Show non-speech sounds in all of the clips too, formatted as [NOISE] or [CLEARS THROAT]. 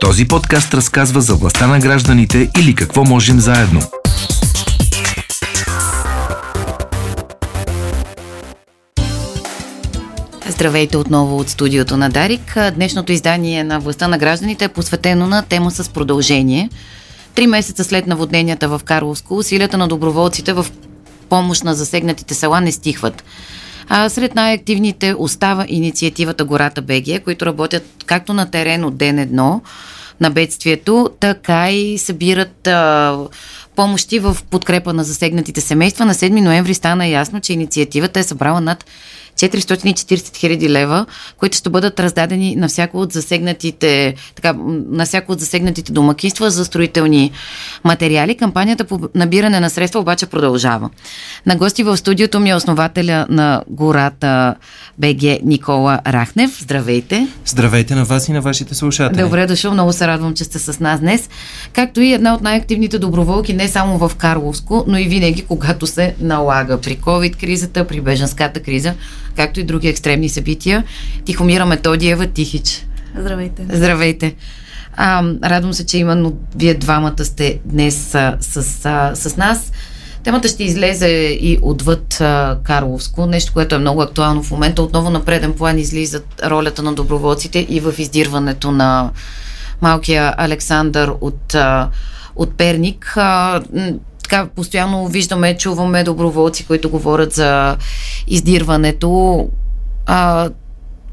Този подкаст разказва за властта на гражданите или какво можем заедно. Здравейте отново от студиото на Дарик. Днешното издание на Властта на гражданите е посветено на тема с продължение. Три месеца след наводненията в Карловско, усилията на доброволците в помощ на засегнатите села не стихват. А сред най-активните остава инициативата Гората БГ, които работят както на терен от ден едно на бедствието, така и събират а, помощи в подкрепа на засегнатите семейства. На 7 ноември стана ясно, че инициативата е събрала над 440 хиляди лева, които ще бъдат раздадени на всяко от засегнатите, така, на всяко от засегнатите домакинства за строителни материали. Кампанията по набиране на средства обаче продължава. На гости в студиото ми е основателя на гората БГ Никола Рахнев. Здравейте! Здравейте на вас и на вашите слушатели. Добре дошъл, много се радвам, че сте с нас днес. Както и една от най-активните доброволки не само в Карловско, но и винаги, когато се налага при COVID-кризата, при беженската криза както и други екстремни събития. Тихомира Методиева Тихич. Здравейте. Здравейте. А, радвам се, че именно вие двамата сте днес а, с, а, с нас. Темата ще излезе и отвъд а, Карловско, нещо, което е много актуално в момента. Отново на преден план излизат ролята на доброволците и в издирването на малкия Александър от, а, от Перник. А, така постоянно виждаме, чуваме доброволци, които говорят за издирването. А,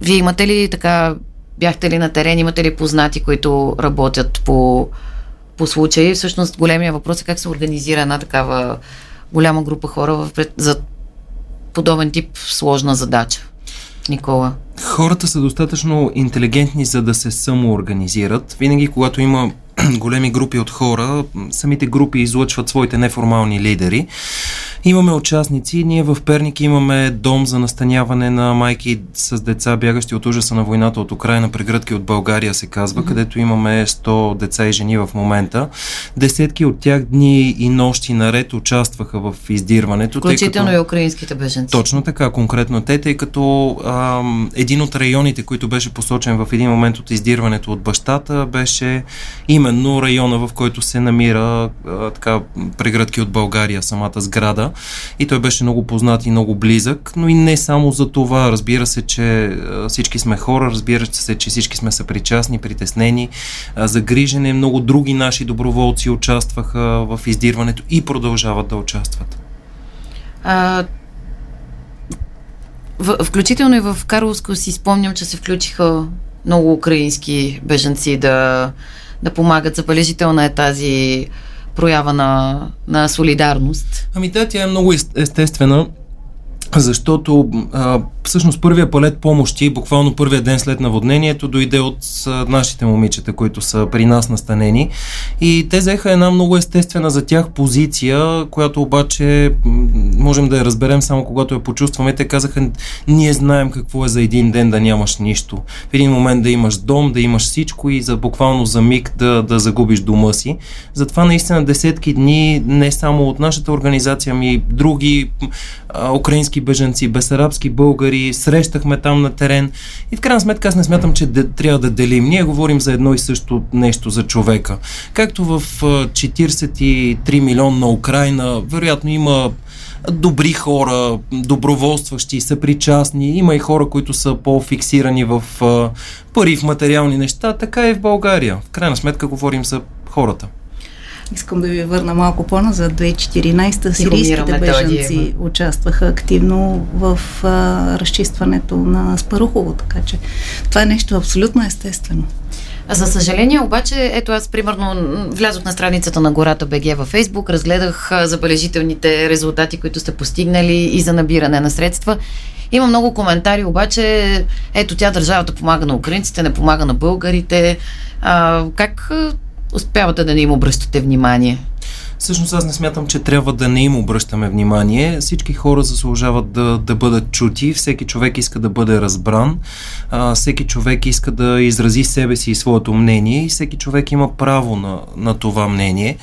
вие имате ли така, бяхте ли на терен, имате ли познати, които работят по, по случаи? Всъщност големия въпрос е как се организира една такава голяма група хора в, за подобен тип сложна задача. Никола. Хората са достатъчно интелигентни, за да се самоорганизират. Винаги, когато има [CLEARS THROAT] големи групи от хора, самите групи излъчват своите неформални лидери. Имаме участници. Ние в Перник имаме дом за настаняване на майки с деца, бягащи от ужаса на войната от Украина, прегръдки от България се казва, mm-hmm. където имаме 100 деца и жени в момента. Десетки от тях дни и нощи наред участваха в издирването. Включително като... и украинските беженци. Точно така, конкретно те, тъй като ам, един от районите, който беше посочен в един момент от издирването от бащата, беше именно района, в който се намира а, така, прегръдки от България, самата сграда и той беше много познат и много близък, но и не само за това. Разбира се, че всички сме хора, разбира се, че всички сме съпричастни, притеснени, загрижени. Много други наши доброволци участваха в издирването и продължават да участват. А, в, включително и в Карловско си спомням, че се включиха много украински бежанци да, да помагат. Забележителна е тази проява на, на солидарност? Ами да, тя е много естествена, защото а, всъщност първия палет помощи, буквално първия ден след наводнението, дойде от нашите момичета, които са при нас настанени. И те взеха една много естествена за тях позиция, която обаче можем да я разберем само когато я почувстваме. Те казаха, ние знаем какво е за един ден да нямаш нищо. В един момент да имаш дом, да имаш всичко и за буквално за миг да, да загубиш дома си. Затова наистина десетки дни, не само от нашата организация, ми други а, украински беженци, бесарабски българи, срещахме там на терен и в крайна сметка аз не смятам, че де, трябва да делим. Ние говорим за едно и също нещо за човека. Както в 43 милиона на Украина, вероятно има добри хора, доброволстващи, съпричастни. Има и хора, които са по-фиксирани в пари, в материални неща, така и в България. В крайна сметка говорим за хората. Искам да ви върна малко по-назад. 2014 сирийските бежанци участваха активно в а, разчистването на Спарухово, така че това е нещо абсолютно естествено. За съжаление, обаче, ето аз примерно влязох на страницата на гората БГ във Фейсбук, разгледах забележителните резултати, които сте постигнали и за набиране на средства. Има много коментари, обаче, ето тя държавата помага на украинците, не помага на българите. А, как успявате да не им обръщате внимание? Всъщност аз не смятам, че трябва да не им обръщаме внимание. Всички хора заслужават да, да бъдат чути, всеки човек иска да бъде разбран, а, всеки човек иска да изрази себе си и своето мнение и всеки човек има право на, на това мнение.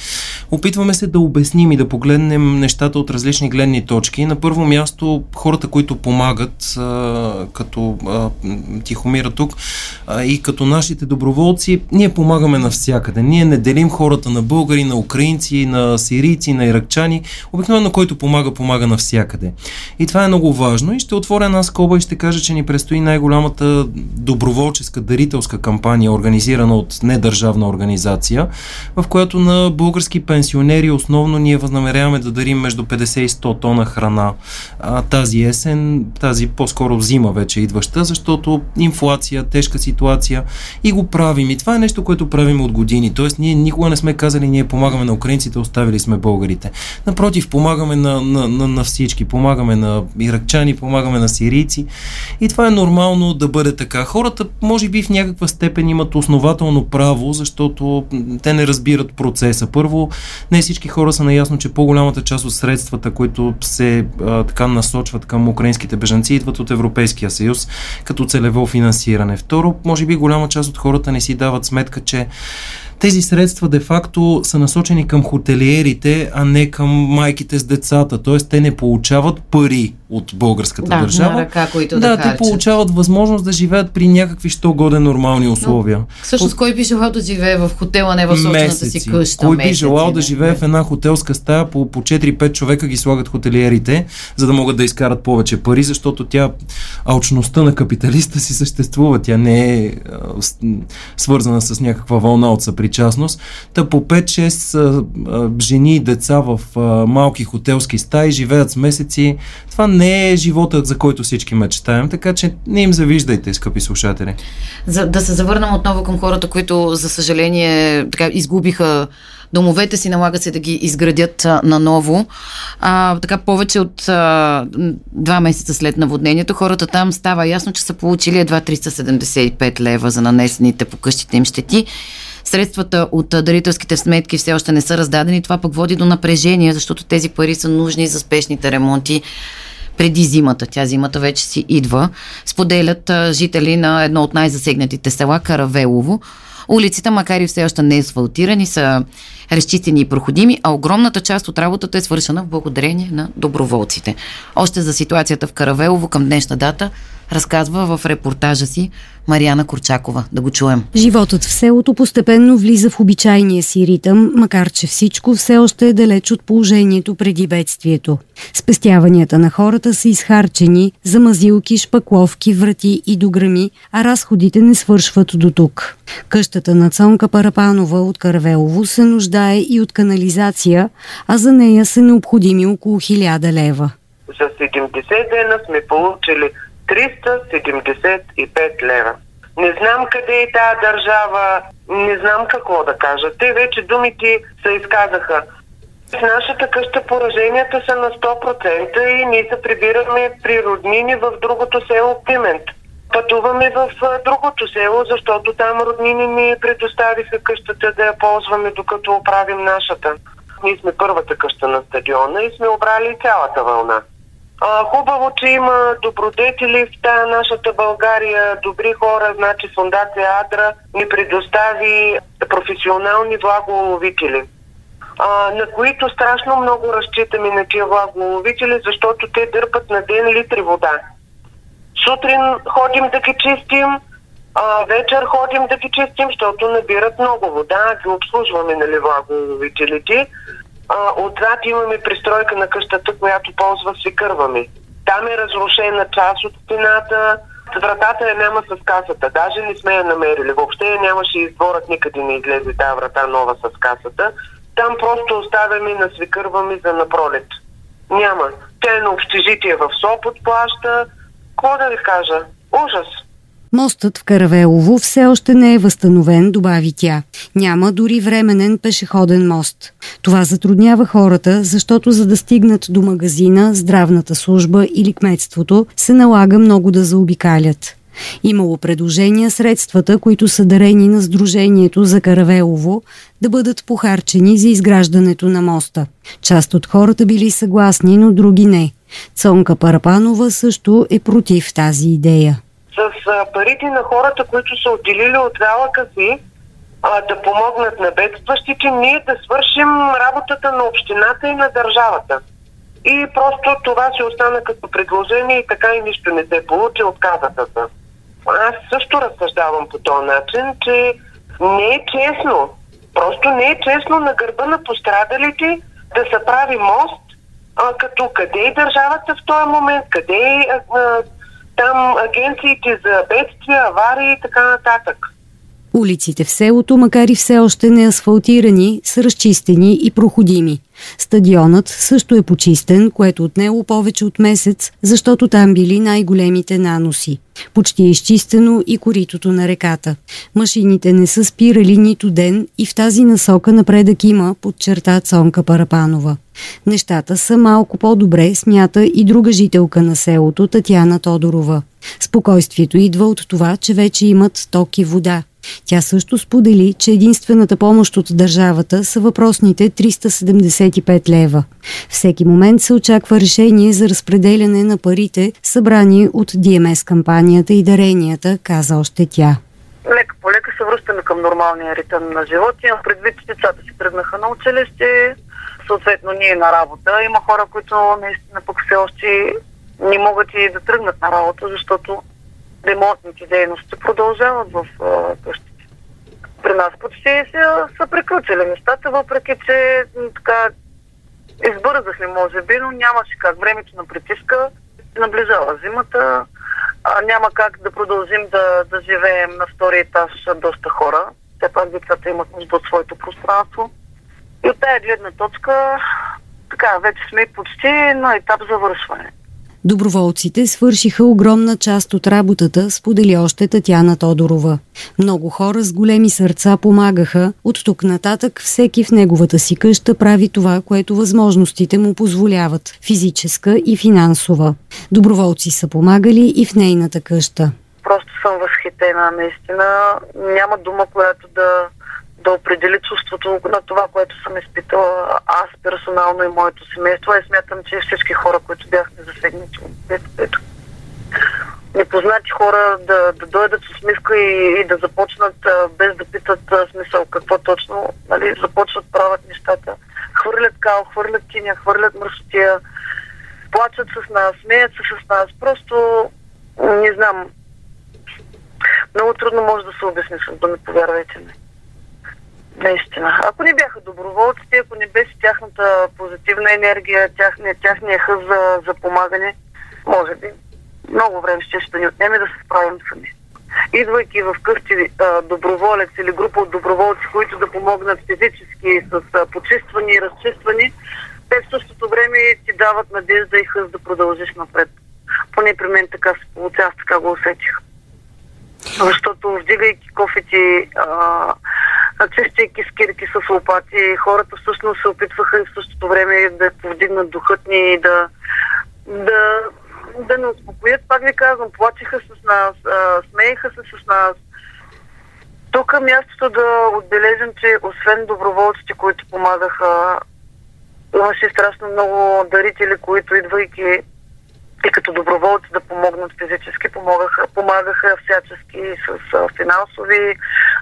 Опитваме се да обясним и да погледнем нещата от различни гледни точки. На първо място хората, които помагат, а, като а, Тихомира тук а, и като нашите доброволци, ние помагаме навсякъде. Ние не делим хората на българи, на украинци, на сирийци, на иракчани. Обикновено който помага, помага навсякъде. И това е много важно. И ще отворя една скоба и ще кажа, че ни предстои най-голямата доброволческа дарителска кампания, организирана от недържавна организация, в която на български пенсионери основно ние възнамеряваме да дарим между 50 и 100 тона храна а, тази есен, тази по-скоро зима вече идваща, защото инфлация, тежка ситуация и го правим. И това е нещо, което правим от години. Тоест, ние никога не сме казали, ние помагаме на украинците, оставили сме българите. Напротив, помагаме на, на, на, на всички. Помагаме на иракчани, помагаме на сирийци. И това е нормално да бъде така. Хората, може би, в някаква степен имат основателно право, защото те не разбират процеса. Първо, не всички хора са наясно, че по-голямата част от средствата, които се а, така насочват към украинските бежанци, идват от Европейския съюз като целево финансиране. Второ, може би голяма част от хората не си дават сметка, че тези средства де-факто са насочени към хотелиерите, а не към майките с децата. Тоест, те не получават пари от българската да, държава. Ръка, които да, да те получават възможност да живеят при някакви що годен нормални условия. Но, всъщност, кой би желал да живее в хотела, не в собствената си къща? Кой месеци, би желал да живее не. в една хотелска стая, по, по 4-5 човека ги слагат хотелиерите, за да могат да изкарат повече пари, защото тя, алчността на капиталиста си съществува. Тя не е а, свързана с някаква вълна от съпричастност. Та по 5-6 жени и деца в малки хотелски стаи живеят с месеци. Това не е живота, за който всички мечтаем, така че не им завиждайте, скъпи слушатели. За да се завърнем отново към хората, които, за съжаление, така, изгубиха домовете си, налага се да ги изградят наново. А, така повече от а, два месеца след наводнението, хората там става ясно, че са получили едва 375 лева за нанесените по къщите им щети. Средствата от дарителските сметки все още не са раздадени. Това пък води до напрежение, защото тези пари са нужни за спешните ремонти преди зимата. Тя зимата вече си идва. Споделят жители на едно от най-засегнатите села Каравелово. Улиците, макар и все още не асфалтирани, са разчистени и проходими, а огромната част от работата е свършена в благодарение на доброволците. Още за ситуацията в Каравелово към днешна дата разказва в репортажа си Марияна Корчакова. Да го чуем. Животът в селото постепенно влиза в обичайния си ритъм, макар че всичко все още е далеч от положението преди бедствието. Спестяванията на хората са изхарчени за мазилки, шпакловки, врати и дограми, а разходите не свършват до тук. Къщата на Цонка Парапанова от Каравелово се нуждае и от канализация, а за нея са необходими около 1000 лева. За 70 дена сме получили 375 лева. Не знам къде е тази държава, не знам какво да кажа. Те вече думите се изказаха. В нашата къща пораженията са на 100% и ние се прибираме при роднини в другото село Пимент. Пътуваме в другото село, защото там роднини ни предоставиха къщата да я ползваме докато оправим нашата. Ние сме първата къща на стадиона и сме обрали цялата вълна. А, хубаво, че има добродетели в тая нашата България, добри хора, значи фундация Адра ни предостави професионални влаголовители, а, на които страшно много разчитаме на тия влаголовители, защото те дърпат на ден литри вода. Сутрин ходим да ги чистим, а, вечер ходим да ги чистим, защото набират много вода, ги обслужваме, нали, влаголовителите. А, отзад имаме пристройка на къщата, която ползва свикърваме. Там е разрушена част от стената, вратата я няма с касата. Даже не сме я намерили. Въобще я нямаше и дворът никъде не излезе тази врата нова с касата. Там просто оставяме и насвикърваме за напролет. Няма. Тя е на общежитие в Сопот плаща. Какво да ви кажа? Ужас. Мостът в Каравелово все още не е възстановен, добави тя. Няма дори временен пешеходен мост. Това затруднява хората, защото за да стигнат до магазина, здравната служба или кметството, се налага много да заобикалят. Имало предложения средствата, които са дарени на Сдружението за Каравелово, да бъдат похарчени за изграждането на моста. Част от хората били съгласни, но други не. Цонка Парапанова също е против тази идея. С парите на хората, които са отделили от залъка си, а, да помогнат на бедстващите, ние да свършим работата на общината и на държавата. И просто това се остана като предложение и така и нищо не се получи, отказата се. Аз също разсъждавам по този начин, че не е честно. Просто не е честно на гърба на пострадалите да се прави мост, а, като къде е държавата в този момент, къде е а, там агенциите за бедствия, аварии и така нататък. Улиците в селото, макар и все още не асфалтирани, са разчистени и проходими. Стадионът също е почистен, което отнело повече от месец, защото там били най-големите наноси. Почти е изчистено и коритото на реката. Машините не са спирали нито ден и в тази насока напредък има, подчерта Цонка Парапанова. Нещата са малко по-добре, смята и друга жителка на селото, Татяна Тодорова. Спокойствието идва от това, че вече имат ток и вода. Тя също сподели, че единствената помощ от държавата са въпросните 375 лева. Всеки момент се очаква решение за разпределяне на парите, събрани от ДМС кампанията и даренията, каза още тя. Лека по лека се връщаме към нормалния ритъм на живота. Имам предвид, че децата си тръгнаха на училище, съответно ние на работа. Има хора, които наистина пък все още не могат и да тръгнат на работа, защото ремонтните дейности продължават в къщите. При нас почти са, са приключили нещата, въпреки че така избързахме, може би, но нямаше как. Времето на притиска наближава зимата. А, няма как да продължим да, да живеем на втори етаж доста хора. Все пак децата имат нужда от своето пространство. И от тази гледна точка, така, вече сме почти на етап завършване. Доброволците свършиха огромна част от работата, сподели още Татяна Тодорова. Много хора с големи сърца помагаха. От тук нататък всеки в неговата си къща прави това, което възможностите му позволяват – физическа и финансова. Доброволци са помагали и в нейната къща. Просто съм възхитена, наистина. Няма дума, която да да определи чувството на това, което съм изпитала аз персонално и моето семейство. И смятам, че всички хора, които бяхме засегнати от бедствието. Непознати хора да, да дойдат с усмивка и, и да започнат без да питат смисъл какво точно, нали, започват правят нещата. Хвърлят кал, хвърлят киня, хвърлят мръсотия, плачат с нас, смеят се с нас. Просто не знам. Много трудно може да се обясни с думи, повярвайте ми. Наистина. Ако не бяха доброволците, ако не беше тяхната позитивна енергия, тяхния, тяхния хъз за, за помагане, може би много време ще ще ни отнеме да се справим сами. Идвайки в къщи доброволец или група от доброволци, които да помогнат физически с а, почиствани и разчиствани, те в същото време ти дават надежда и хъз да продължиш напред. Поне при мен така се получава, така го усетих. Защото вдигайки кофети, а, чистейки скирки с лопати, хората всъщност се опитваха и в същото време да повдигнат духът ни и да, да, да не успокоят. Пак ви казвам, плачеха с нас, а, смееха се с нас. Тук е мястото да отбележим, че освен доброволците, които помагаха, имаше страшно много дарители, които идвайки и като доброволци да помогнат физически, помогаха, помагаха всячески с а, финансови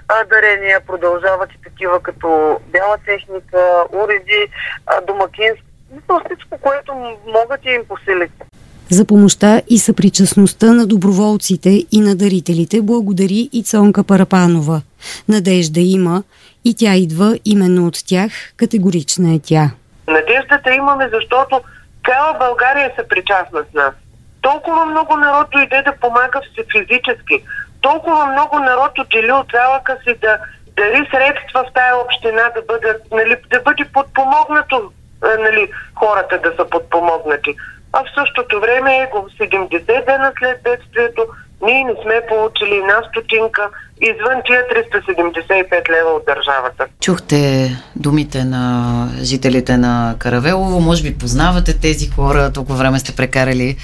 а, дарения, продължават и такива като бяла техника, уреди, а, домакински, то всичко, което могат и им посилите. За помощта и съпричастността на доброволците и на дарителите благодари и Цонка Парапанова. Надежда има и тя идва именно от тях, категорична е тя. Надеждата имаме, защото цяла България се причастна с нас. Толкова много народ дойде да помага физически. Толкова много народ отдели от залъка си да дари средства в тая община да, бъдат, нали, да бъде подпомогнато нали, хората да са подпомогнати. А в същото време, 70 дена след бедствието, ние не сме получили една стотинка извън тия 375 лева от държавата. Чухте думите на жителите на Каравелово, може би познавате тези хора, толкова време сте прекарали.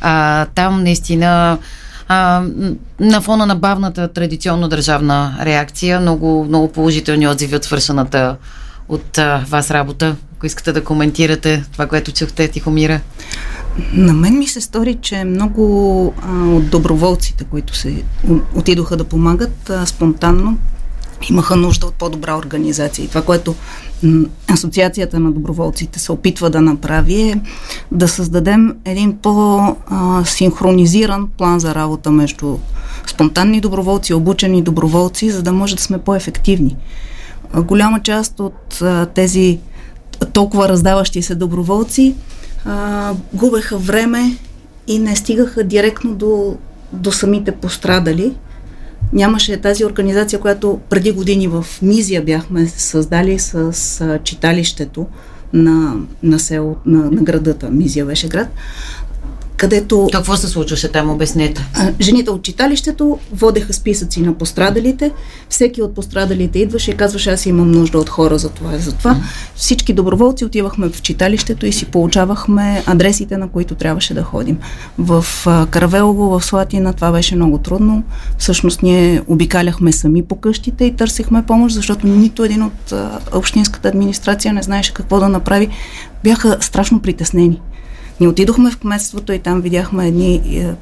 А, там наистина А, на фона на бавната традиционно държавна реакция, много, много положителни отзиви от свършената от а, вас работа. Ако искате да коментирате това, което чухте, Тихомира. На мен ми се стори, че много а, от доброволците, които се отидоха да помагат а, спонтанно, имаха нужда от по-добра организация. И това, което Асоциацията на доброволците се опитва да направи е да създадем един по-синхронизиран план за работа между спонтанни доброволци, обучени доброволци, за да може да сме по-ефективни. Голяма част от тези толкова раздаващи се доброволци а, губеха време и не стигаха директно до, до самите пострадали. Нямаше тази организация, която преди години в Мизия бяхме създали с, с читалището на, на, село, на, на градата. Мизия беше град където... Какво се случваше там, обяснете? Жените от читалището водеха списъци на пострадалите. Всеки от пострадалите идваше и казваше, аз имам нужда от хора за това и за това. Всички доброволци отивахме в читалището и си получавахме адресите, на които трябваше да ходим. В Каравелово, в Слатина това беше много трудно. Всъщност ние обикаляхме сами по къщите и търсихме помощ, защото нито един от общинската администрация не знаеше какво да направи. Бяха страшно притеснени. Ние отидохме в кметството и там видяхме едни е,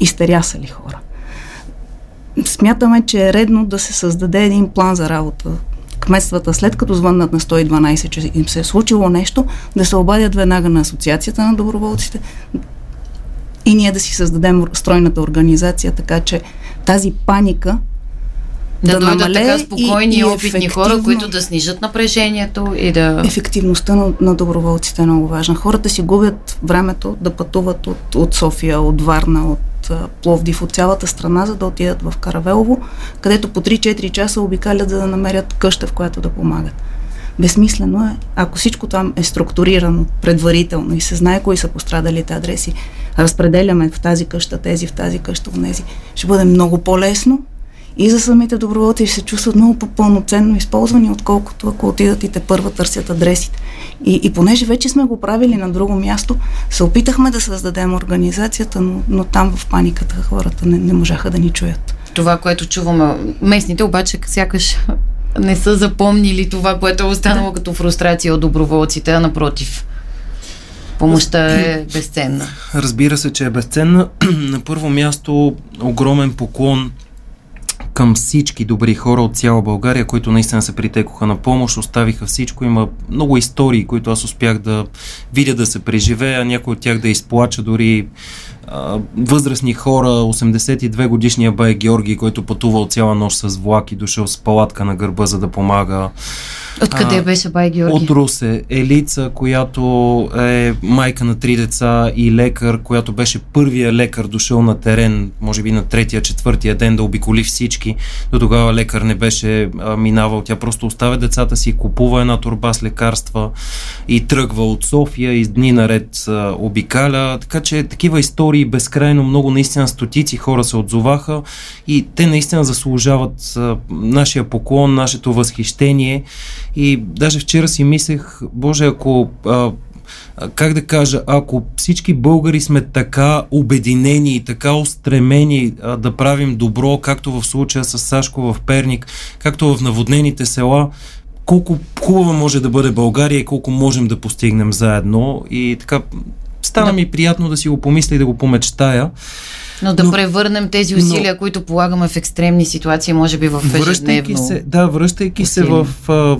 изтерясали хора. Смятаме, че е редно да се създаде един план за работа. Кметствата, след като звъннат на 112, че им се е случило нещо, да се обадят веднага на Асоциацията на доброволците и ние да си създадем стройната организация, така че тази паника да, да дойдат така спокойни и, и опитни хора, които да снижат напрежението и да... Ефективността на, на доброволците е много важна. Хората си губят времето да пътуват от, от София, от Варна, от Пловдив, от цялата страна, за да отидат в Каравелово, където по 3-4 часа обикалят, за да намерят къща, в която да помагат. Безсмислено е, ако всичко там е структурирано предварително и се знае кои са пострадалите адреси, разпределяме в тази къща тези, в тази къща, в тези, ще бъде много по-лесно и за самите доброволци се чувстват много по-пълноценно използвани, отколкото ако отидат и те първа търсят адресите. И, и понеже вече сме го правили на друго място, се опитахме да създадем организацията, но, но там в паниката хората не, не можаха да ни чуят. Това, което чуваме, местните обаче сякаш не са запомнили това, което е останало като фрустрация от доброволците, а напротив. Помощта е безценна. Разбира се, че е безценна. [CLEARS THROAT] На първо място огромен поклон към всички добри хора от цяла България, които наистина се притекоха на помощ, оставиха всичко. Има много истории, които аз успях да видя да се преживея, някой от тях да изплача дори възрастни хора, 82 годишния бай Георги, който пътувал цяла нощ с влак и дошъл с палатка на гърба, за да помага. Откъде а, беше бай Георги? От Русе. Елица, която е майка на три деца и лекар, която беше първия лекар дошъл на терен, може би на третия, четвъртия ден да обиколи всички. До тогава лекар не беше а, минавал. Тя просто оставя децата си, купува една турба с лекарства и тръгва от София и дни наред а, обикаля. Така че такива истории безкрайно много, наистина стотици хора се отзоваха и те наистина заслужават а, нашия поклон, нашето възхищение и даже вчера си мислех, Боже, ако а, как да кажа, ако всички българи сме така обединени и така устремени а, да правим добро, както в случая с Сашко в Перник, както в наводнените села, колко хубава може да бъде България и колко можем да постигнем заедно. И така, стана да. ми приятно да си го помисля и да го помечтая. Но да но, превърнем тези усилия, но, които полагаме в екстремни ситуации, може би в ежедневно. Се, да, връщайки усилие. се в,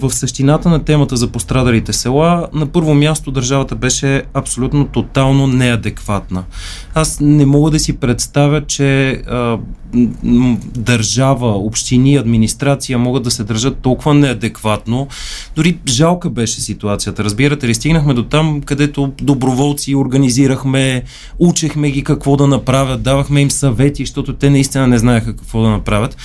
в същината на темата за пострадалите села, на първо място държавата беше абсолютно тотално неадекватна. Аз не мога да си представя, че а, държава, общини, администрация могат да се държат толкова неадекватно. Дори жалка беше ситуацията. Разбирате ли, стигнахме до там, където доброволци организирахме, учехме ги какво да направят, давахме им съвети, защото те наистина не знаеха какво да направят.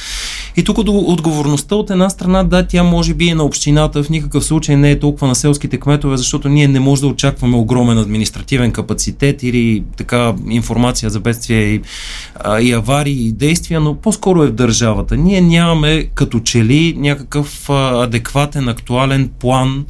И тук отговорността от една страна, да, тя може би е на общината, в никакъв случай не е толкова на селските кметове, защото ние не можем да очакваме огромен административен капацитет или така информация за бедствия и, а, и аварии и действия, но по-скоро е в държавата. Ние нямаме като че ли някакъв а, адекватен, актуален план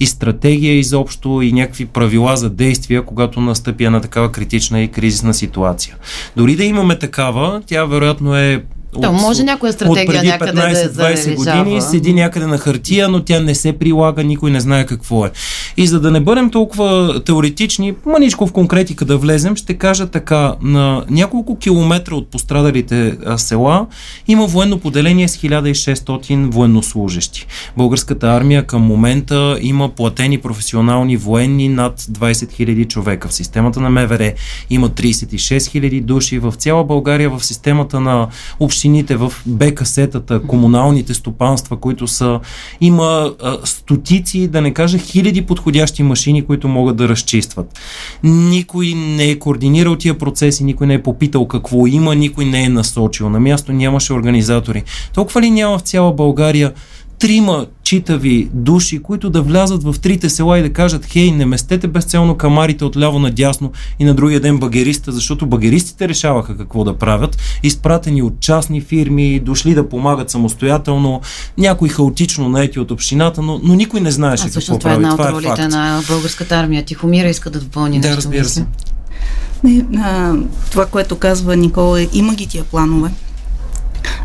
и стратегия изобщо и някакви правила за действия, когато настъпи една такава критична и кризисна ситуация. Дори да имаме такава, тя вероятно е то от, може някоя стратегия от преди 15-20 години седи някъде на хартия, но тя не се прилага, никой не знае какво е. И за да не бъдем толкова теоретични, маничко в конкретика да влезем, ще кажа така, на няколко километра от пострадалите села има военно поделение с 1600 военнослужащи. Българската армия към момента има платени професионални военни над 20 000 човека. В системата на МВР има 36 000 души. В цяла България в системата на общините общините, в БКС-тата, комуналните стопанства, които са. Има а, стотици, да не кажа хиляди подходящи машини, които могат да разчистват. Никой не е координирал тия процеси, никой не е попитал какво има, никой не е насочил. На място нямаше организатори. Толкова ли няма в цяла България трима читави души, които да влязат в трите села и да кажат, хей, не местете безцелно камарите от ляво надясно и на другия ден багериста, защото багеристите решаваха какво да правят, изпратени от частни фирми, дошли да помагат самостоятелно, някои хаотично наети от общината, но, но никой не знаеше а, какво това прави. Това е една от е ролите на българската армия. Тихомира иска да допълни да, нещо. разбира се. Не, а, това, което казва Никола, е, има ги тия планове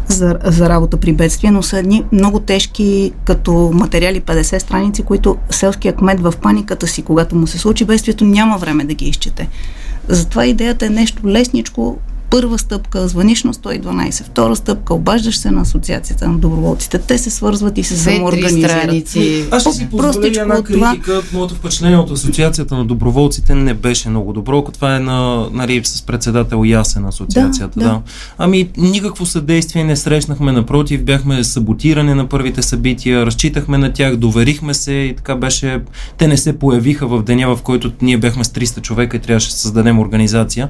за, за работа при бедствие, но са едни много тежки като материали 50 страници, които селският кмет в паниката си, когато му се случи бедствието, няма време да ги изчете. Затова идеята е нещо лесничко, първа стъпка, звъниш на 112, втора стъпка, обаждаш се на Асоциацията на доброволците. Те се свързват и се самоорганизират. Аз ще си позволя една критика. Това... Моето впечатление от Асоциацията на доброволците не беше много добро. Това е на, нали, с председател Ясен Асоциацията. Да, да. да. Ами никакво съдействие не срещнахме, напротив, бяхме саботирани на първите събития, разчитахме на тях, доверихме се и така беше. Те не се появиха в деня, в който ние бяхме с 300 човека и трябваше да създадем организация.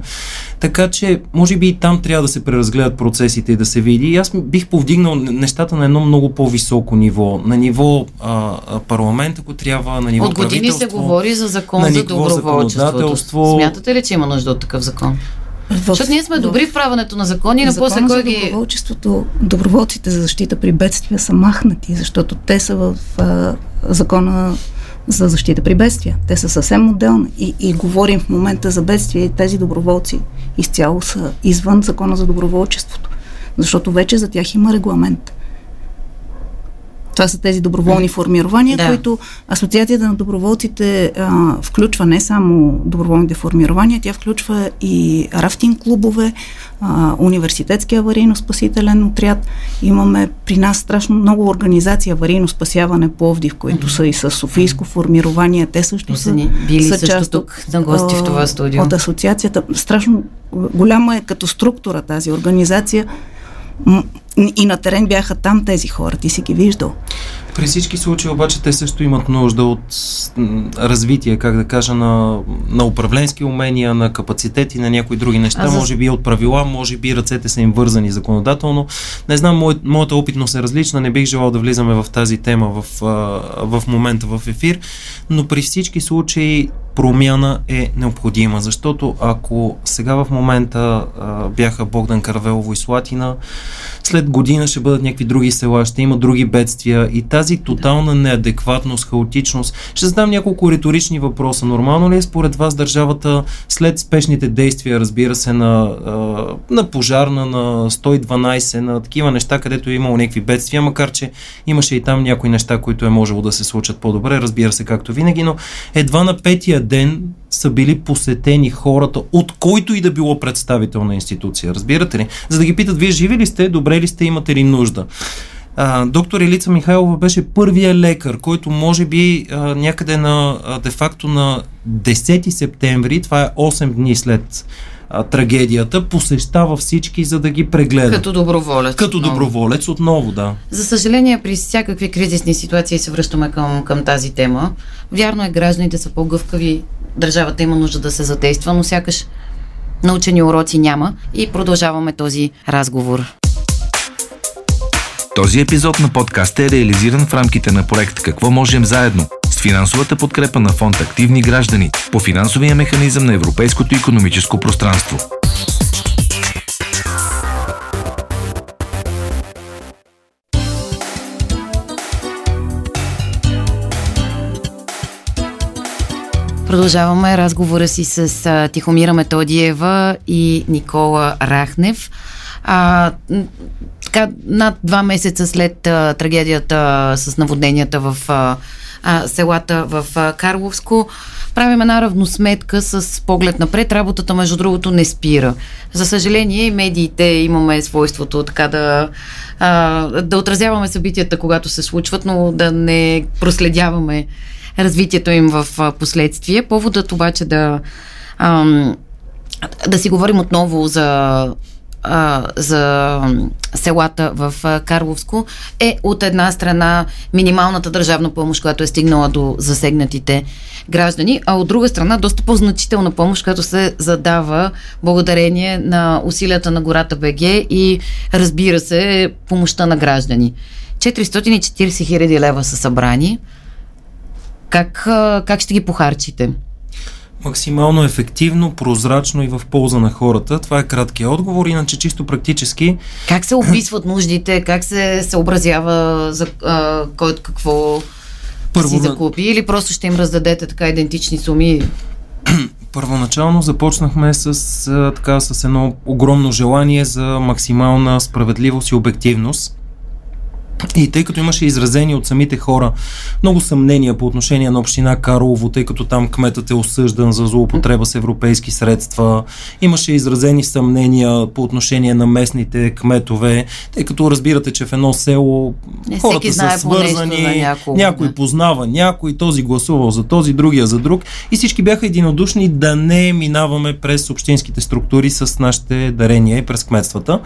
Така че, може може би и там трябва да се преразгледат процесите и да се види. И аз бих повдигнал нещата на едно много по-високо ниво. На ниво а, парламент, ако трябва, на ниво От години се говори за закон за доброволчеството. Смятате ли, че има нужда от такъв закон? В, Защото ние сме добри в правенето на закони, но после кой ги... доброволчеството, доброволците за защита при бедствия са махнати, защото те са в а, закона за защита при бедствия. Те са съвсем отделни и, и говорим в момента за бедствия и тези доброволци изцяло са извън закона за доброволчеството, защото вече за тях има регламент. Това са тези доброволни формирования, да. които Асоциацията на доброволците а, включва не само доброволните формирования, тя включва и рафтинг клубове, а, университетски аварийно-спасителен отряд. Имаме при нас страшно много организации аварийно спасяване Пловдив, които са и с Софийско формирование. Те също са, били са също част тук на гости в това студио. От асоциацията. Страшно голяма е като структура тази организация и на терен бяха там тези хора, ти си ги виждал. При всички случаи обаче те също имат нужда от развитие, как да кажа, на, на управленски умения, на капацитети, на някои други неща, за... може би от правила, може би ръцете са им вързани законодателно. Не знам, мой, моята опитност е различна, не бих желал да влизаме в тази тема в, в момента в ефир, но при всички случаи промяна е необходима, защото ако сега в момента а, бяха Богдан Каравелово и Слатина, след година ще бъдат някакви други села, ще има други бедствия и тази тотална неадекватност, хаотичност. Ще задам няколко риторични въпроса. Нормално ли е според вас държавата след спешните действия, разбира се, на, на пожарна, на 112, на такива неща, където е имало някакви бедствия, макар че имаше и там някои неща, които е можело да се случат по-добре, разбира се, както винаги, но едва на петия ден са били посетени хората, от който и да било представител на институция. Разбирате ли? За да ги питат, вие живи ли сте, добре ли сте, имате ли нужда? А, доктор Елица Михайлова беше първия лекар, който може би а, някъде на а, де-факто на 10 септември, това е 8 дни след а, трагедията, посещава всички, за да ги прегледа. Като доброволец. Като отново. доброволец отново, да. За съжаление, при всякакви кризисни ситуации се връщаме към, към тази тема. Вярно е, гражданите са по-гъвкави, държавата има нужда да се задейства, но сякаш научени уроци няма и продължаваме този разговор. Този епизод на подкаста е реализиран в рамките на проект Какво можем заедно с финансовата подкрепа на фонд Активни граждани по финансовия механизъм на Европейското економическо пространство. Продължаваме разговора си с а, Тихомира Методиева и Никола Рахнев. А, така, над два месеца след а, трагедията с наводненията в а, а, селата в а, Карловско, правим една равносметка с поглед напред. Работата, между другото, не спира. За съжаление, медиите имаме свойството така да, а, да отразяваме събитията, когато се случват, но да не проследяваме развитието им в последствие. Поводът обаче да, а, да си говорим отново за за селата в Карловско е от една страна минималната държавна помощ, която е стигнала до засегнатите граждани, а от друга страна доста по-значителна помощ, която се задава благодарение на усилията на гората БГ и разбира се помощта на граждани. 440 хиляди лева са събрани. Как, как ще ги похарчите? максимално ефективно, прозрачно и в полза на хората. Това е краткият отговор, иначе чисто практически. Как се описват нуждите, как се съобразява за а, кой какво Първо, си закупи или просто ще им раздадете така идентични суми? [CLEARS THROAT] Първоначално започнахме с, така, с едно огромно желание за максимална справедливост и обективност. И тъй като имаше изразени от самите хора много съмнения по отношение на община Карлово, тъй като там кметът е осъждан за злоупотреба с европейски средства, имаше изразени съмнения по отношение на местните кметове, тъй като разбирате, че в едно село Не, хората са свързани, няколко, някой да. познава някой, този гласувал за този, другия за друг и всички бяха единодушни да не минаваме през общинските структури с нашите дарения и през кметствата.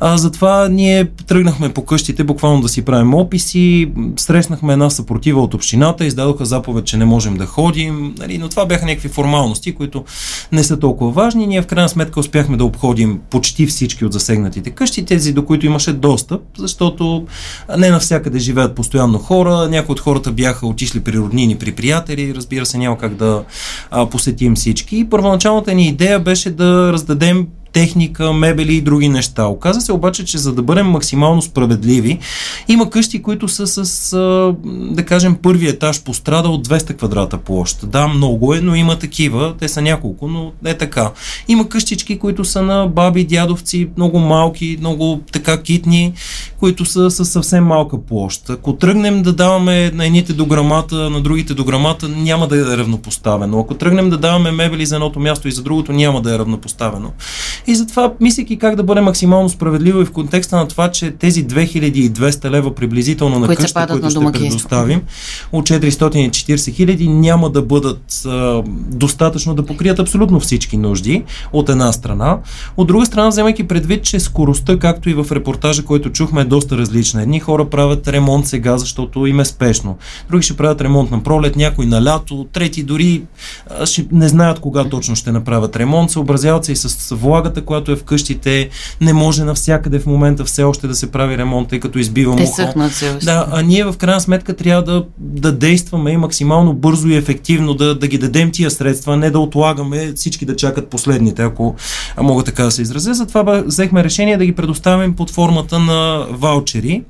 А, затова ние тръгнахме по къщите, буквално да си правим описи. Срещнахме една съпротива от общината, издадоха заповед, че не можем да ходим, нали, но това бяха някакви формалности, които не са толкова важни. Ние в крайна сметка успяхме да обходим почти всички от засегнатите къщи, тези до които имаше достъп, защото не навсякъде живеят постоянно хора, някои от хората бяха отишли при роднини, при приятели, разбира се няма как да а, посетим всички. Първоначалната ни идея беше да раздадем техника, мебели и други неща. Оказа се обаче, че за да бъдем максимално справедливи, има къщи, които са с, да кажем, първи етаж пострада от 200 квадрата площ. Да, много е, но има такива. Те са няколко, но е така. Има къщички, които са на баби, дядовци, много малки, много така китни, които са с съвсем малка площ. Ако тръгнем да даваме на едните до грамата, на другите до грамата, няма да е равнопоставено. Ако тръгнем да даваме мебели за едното място и за другото, няма да е равнопоставено. И затова, мислики как да бъде максимално справедливо и в контекста на това, че тези 2200 лева приблизително на къща, които ще предоставим, от 440 хиляди няма да бъдат а, достатъчно да покрият абсолютно всички нужди, от една страна. От друга страна, вземайки предвид, че скоростта, както и в репортажа, който чухме, е доста различна. Едни хора правят ремонт сега, защото им е спешно. Други ще правят ремонт на пролет, някой на лято, трети дори а, ще не знаят кога точно ще направят ремонт, съобразяват се и с влагата хората, която е в къщите, не може навсякъде в момента все още да се прави ремонт, тъй като избива муха. Да, а ние в крайна сметка трябва да, да действаме и максимално бързо и ефективно да, да ги дадем тия средства, не да отлагаме всички да чакат последните, ако мога така да се изразя. Затова взехме решение да ги предоставим под формата на ваучери.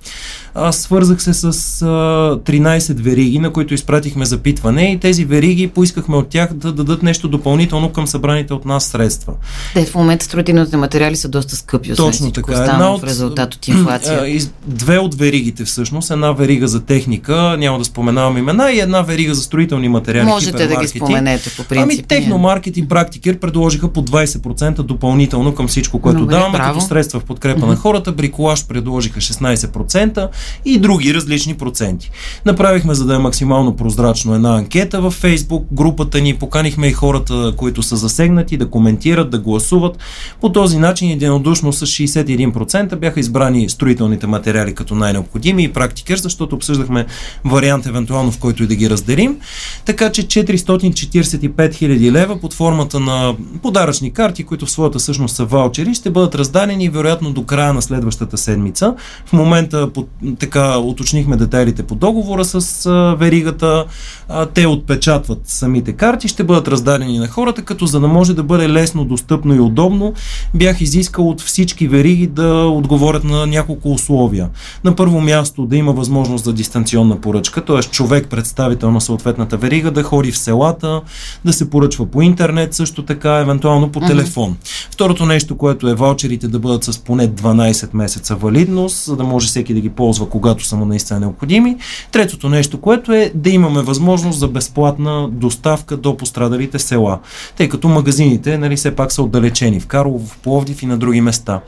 Аз свързах се с а, 13 вериги, на които изпратихме запитване и тези вериги поискахме от тях да дадат нещо допълнително към събраните от нас средства. Те в момента строителните материали са доста скъпи, освен Точно така. Една от, в резултат от [CLEARS THROAT] инфлация. Две от веригите всъщност, една верига за техника, няма да споменавам имена, и една верига за строителни материали. Можете да ги споменете по принцип. Ами Техномаркет и Практикер предложиха по 20% допълнително към всичко, което Добре, даваме като средства в подкрепа mm-hmm. на хората. Бриколаж предложиха 16% и други различни проценти. Направихме, за да е максимално прозрачно, една анкета във Фейсбук, групата ни, поканихме и хората, които са засегнати, да коментират, да гласуват. По този начин единодушно с 61% бяха избрани строителните материали като най-необходими и практикер, защото обсъждахме вариант евентуално в който и да ги разделим. Така че 445 000 лева под формата на подаръчни карти, които в своята същност са ваучери, ще бъдат раздадени вероятно до края на следващата седмица. В момента така уточнихме детайлите по договора с а, веригата. А, те отпечатват самите карти, ще бъдат раздадени на хората, като за да може да бъде лесно, достъпно и удобно, бях изискал от всички вериги да отговорят на няколко условия. На първо място да има възможност за дистанционна поръчка, т.е. човек, представител на съответната верига, да ходи в селата, да се поръчва по интернет, също така, евентуално по телефон. Mm-hmm. Второто нещо, което е ваучерите да бъдат с поне 12 месеца валидност, за да може всеки да ги ползва, когато са му наистина необходими. Третото нещо, което е да имаме възможност за безплатна доставка до пострадалите села, тъй като магазините, нали, все пак са отдалечени в Карлов, в Пловдив и на други места.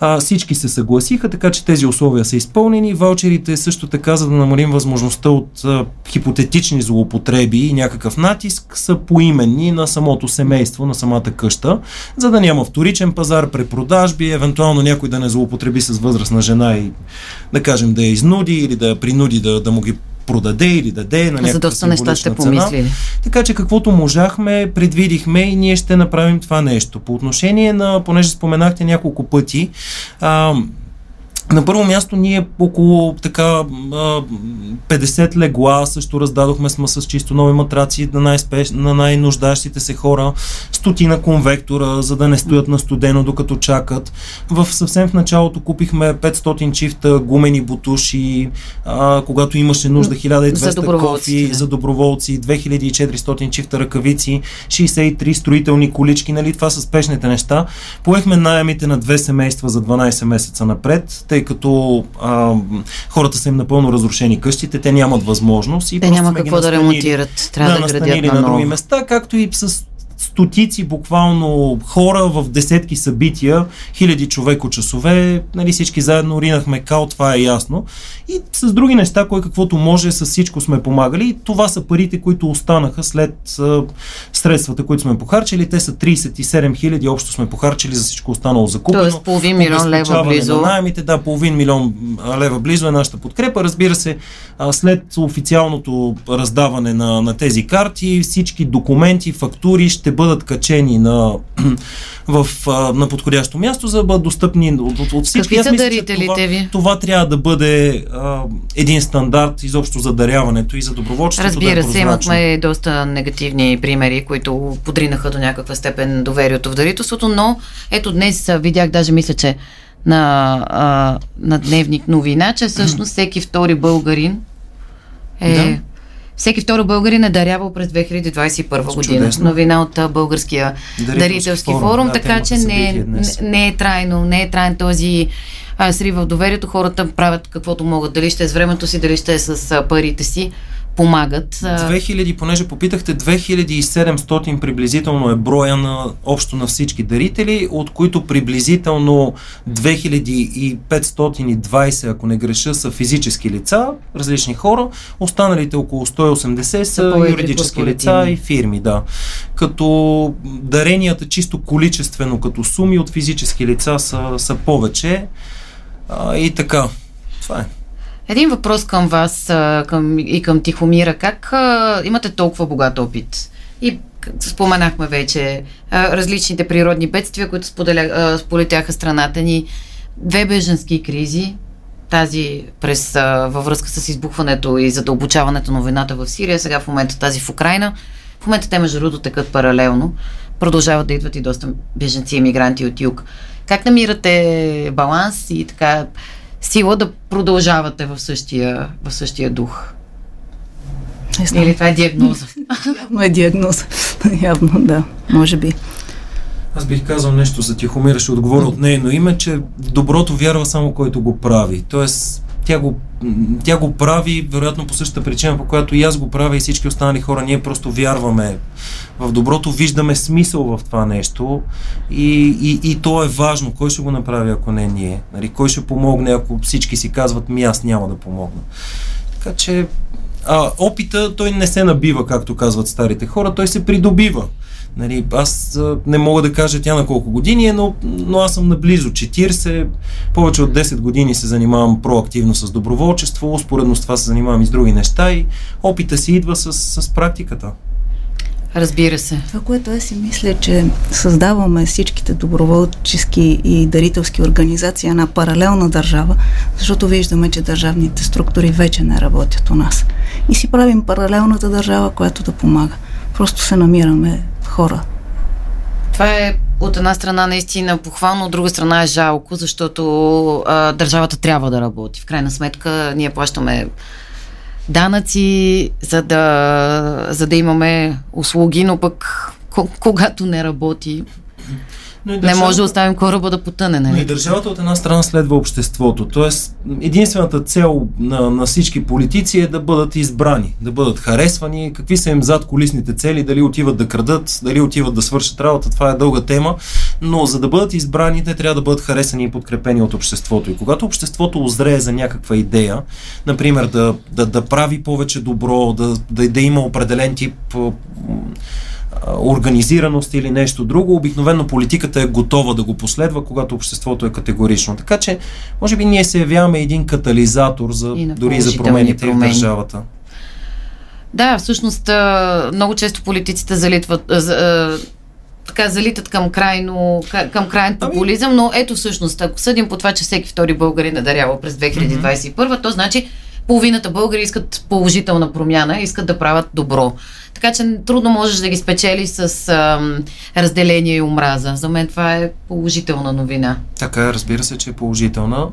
А, всички се съгласиха, така че тези условия са изпълнени. Ваучерите също така, за да намалим възможността от а, хипотетични злоупотреби и някакъв натиск, са поименни на самото семейство, на самата къща, за да няма вторичен пазар, препродажби, евентуално някой да не злоупотреби с възрастна жена и да кажем да я изнуди или да я принуди да, да му ги продаде или даде на За доста неща сте помислили. Така че каквото можахме, предвидихме и ние ще направим това нещо. По отношение на, понеже споменахте няколко пъти, а, на първо място ние около така 50 легла също раздадохме сме с чисто нови матраци на, най-спеш, на най-нуждащите се хора, стотина конвектора, за да не стоят на студено докато чакат. В съвсем в началото купихме 500 чифта гумени бутуши, а, когато имаше нужда 1200 за кофи да. за доброволци, 2400 чифта ръкавици, 63 строителни колички, нали това са спешните неща. Поехме найемите на две семейства за 12 месеца напред тъй като а, хората са им напълно разрушени къщите, те нямат възможност. И те няма какво да ремонтират, трябва да, да градят на, на други места, както и с стотици буквално хора в десетки събития, хиляди човеко часове, нали всички заедно ринахме кал, това е ясно. И с други неща, кой каквото може, с всичко сме помагали. И това са парите, които останаха след а, средствата, които сме похарчили. Те са 37 хиляди, общо сме похарчили за всичко останало закупено. Тоест половин милион лева близо. На найемите, да, половин милион лева близо е нашата подкрепа. Разбира се, а, след официалното раздаване на, на тези карти, всички документи, фактури ще бъдат качени на, [CLEARS THROAT] в, на подходящо място, за да бъдат достъпни от, от, от всички. Какви са дарителите това, ви? Това трябва да бъде а, един стандарт изобщо за даряването и за доброволчеството. Разбира да е се, имахме доста негативни примери, които подринаха до някаква степен доверието в дарителството, но ето днес видях, даже мисля, че на, а, на дневник новина, че всъщност всеки втори българин е да всеки втори българин е дарявал през 2021 година. Чудесно. Новина от българския дарителски, дарителски форум, форум да, така че не, не, не е трайно, не е трайно този срив в доверието. Хората правят каквото могат, дали ще е с времето си, дали ще е с парите си помагат. 2000, понеже попитахте, 2700 приблизително е броя на общо на всички дарители, от които приблизително 2520, ако не греша, са физически лица, различни хора, останалите около 180 са, юридически лица и фирми, да. Като даренията чисто количествено, като суми от физически лица са, са повече а, и така. Това е. Един въпрос към вас към, и към Тихомира. Как а, имате толкова богат опит? И споменахме вече а, различните природни бедствия, които споделя, сполетяха страната ни. Две беженски кризи, тази през, а, във връзка с избухването и задълбочаването на войната в Сирия, сега в момента тази в Украина. В момента те между другото текат паралелно. Продължават да идват и доста беженци и мигранти от юг. Как намирате баланс и така сила да продължавате в същия, в същия дух? Не Или това е диагноза? Явно [LAUGHS] е диагноза. Явно, да, може би. Аз бих казал нещо за Тихомира, ще отговоря от нейно име, че доброто вярва само който го прави. Тоест, тя го, тя го прави, вероятно по същата причина, по която и аз го правя и всички останали хора. Ние просто вярваме в доброто, виждаме смисъл в това нещо и, и, и то е важно. Кой ще го направи, ако не ние? Нали, кой ще помогне, ако всички си казват, ми аз няма да помогна? Така че а, опита, той не се набива, както казват старите хора, той се придобива. Нали, аз не мога да кажа тя на колко години е, но, но аз съм наблизо 40, повече от 10 години се занимавам проактивно с доброволчество, успоредно с това се занимавам и с други неща и опита си идва с, с практиката. Разбира се. Това, което аз си мисля, е, че създаваме всичките доброволчески и дарителски организации една паралелна държава, защото виждаме, че държавните структури вече не работят у нас. И си правим паралелната държава, която да помага. Просто се намираме хора. Това е от една страна наистина похвално, от друга страна е жалко, защото а, държавата трябва да работи. В крайна сметка ние плащаме данъци, за да, за да имаме услуги, но пък когато не работи, но и държавата, не може да оставим кораба да потъне. Нали? Но и държавата от една страна следва обществото. Тоест, единствената цел на, на всички политици е да бъдат избрани, да бъдат харесвани. Какви са им зад колисните цели, дали отиват да крадат, дали отиват да свършат работа, това е дълга тема. Но за да бъдат избрани, те трябва да бъдат харесани и подкрепени от обществото. И когато обществото озрее за някаква идея, например да, да, да прави повече добро, да, да, да има определен тип организираност или нещо друго, обикновено политиката е готова да го последва, когато обществото е категорично. Така че, може би ние се явяваме един катализатор за, дори за промените промени. в държавата. Да, всъщност много често политиците залитват, така залитат към крайно, към крайен ами- популизъм, но ето всъщност, ако съдим по това, че всеки втори българин е дарява през 2021, mm-hmm. то значи половината българи искат положителна промяна, искат да правят добро. Така че трудно можеш да ги спечели с а, разделение и омраза. За мен това е положителна новина. Така, разбира се, че е положителна.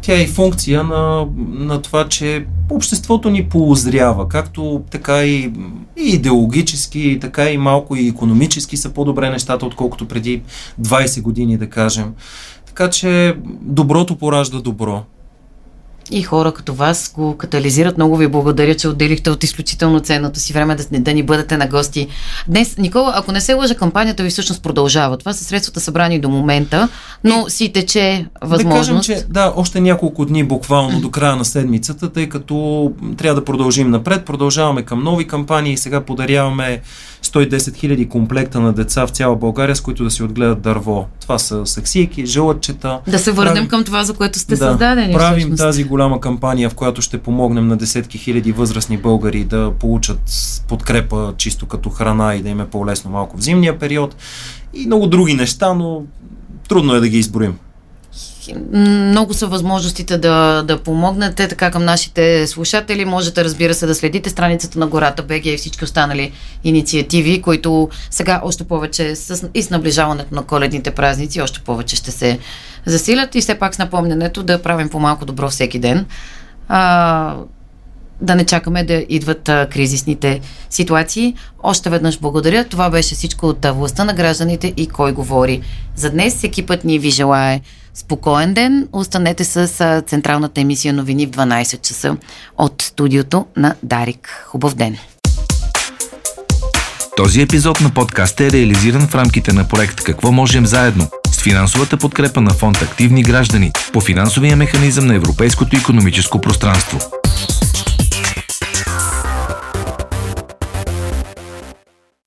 Тя е и функция на, на това, че обществото ни поозрява, както така и, и идеологически, така и малко и економически са по-добре нещата, отколкото преди 20 години, да кажем. Така че доброто поражда добро и хора като вас го катализират. Много ви благодаря, че отделихте от изключително ценното си време да, да ни бъдете на гости. Днес, Никола, ако не се лъжа, кампанията ви всъщност продължава. Това са средствата събрани до момента, но и, си тече възможност. Да кажем, че да, още няколко дни буквално до края на седмицата, тъй като трябва да продължим напред. Продължаваме към нови кампании. Сега подаряваме 110 хиляди комплекта на деца в цяла България, с които да си отгледат дърво. Това са саксийки, жълъчета. Да се върнем правим, към това, за което сте да, създадени. Правим всъщност. тази голяма кампания, в която ще помогнем на десетки хиляди възрастни българи да получат подкрепа чисто като храна и да им е по-лесно малко в зимния период. И много други неща, но трудно е да ги изброим много са възможностите да, да помогнете така към нашите слушатели. Можете, разбира се, да следите страницата на Гората БГ и всички останали инициативи, които сега още повече с, и с наближаването на коледните празници още повече ще се засилят и все пак с напомнянето да правим по-малко добро всеки ден. А, да не чакаме да идват а, кризисните ситуации. Още веднъж благодаря. Това беше всичко от властта на гражданите и кой говори. За днес екипът ни ви желае спокоен ден. Останете с централната емисия новини в 12 часа от студиото на Дарик. Хубав ден! Този епизод на подкаста е реализиран в рамките на проект Какво можем заедно с финансовата подкрепа на фонд Активни граждани по финансовия механизъм на Европейското економическо пространство.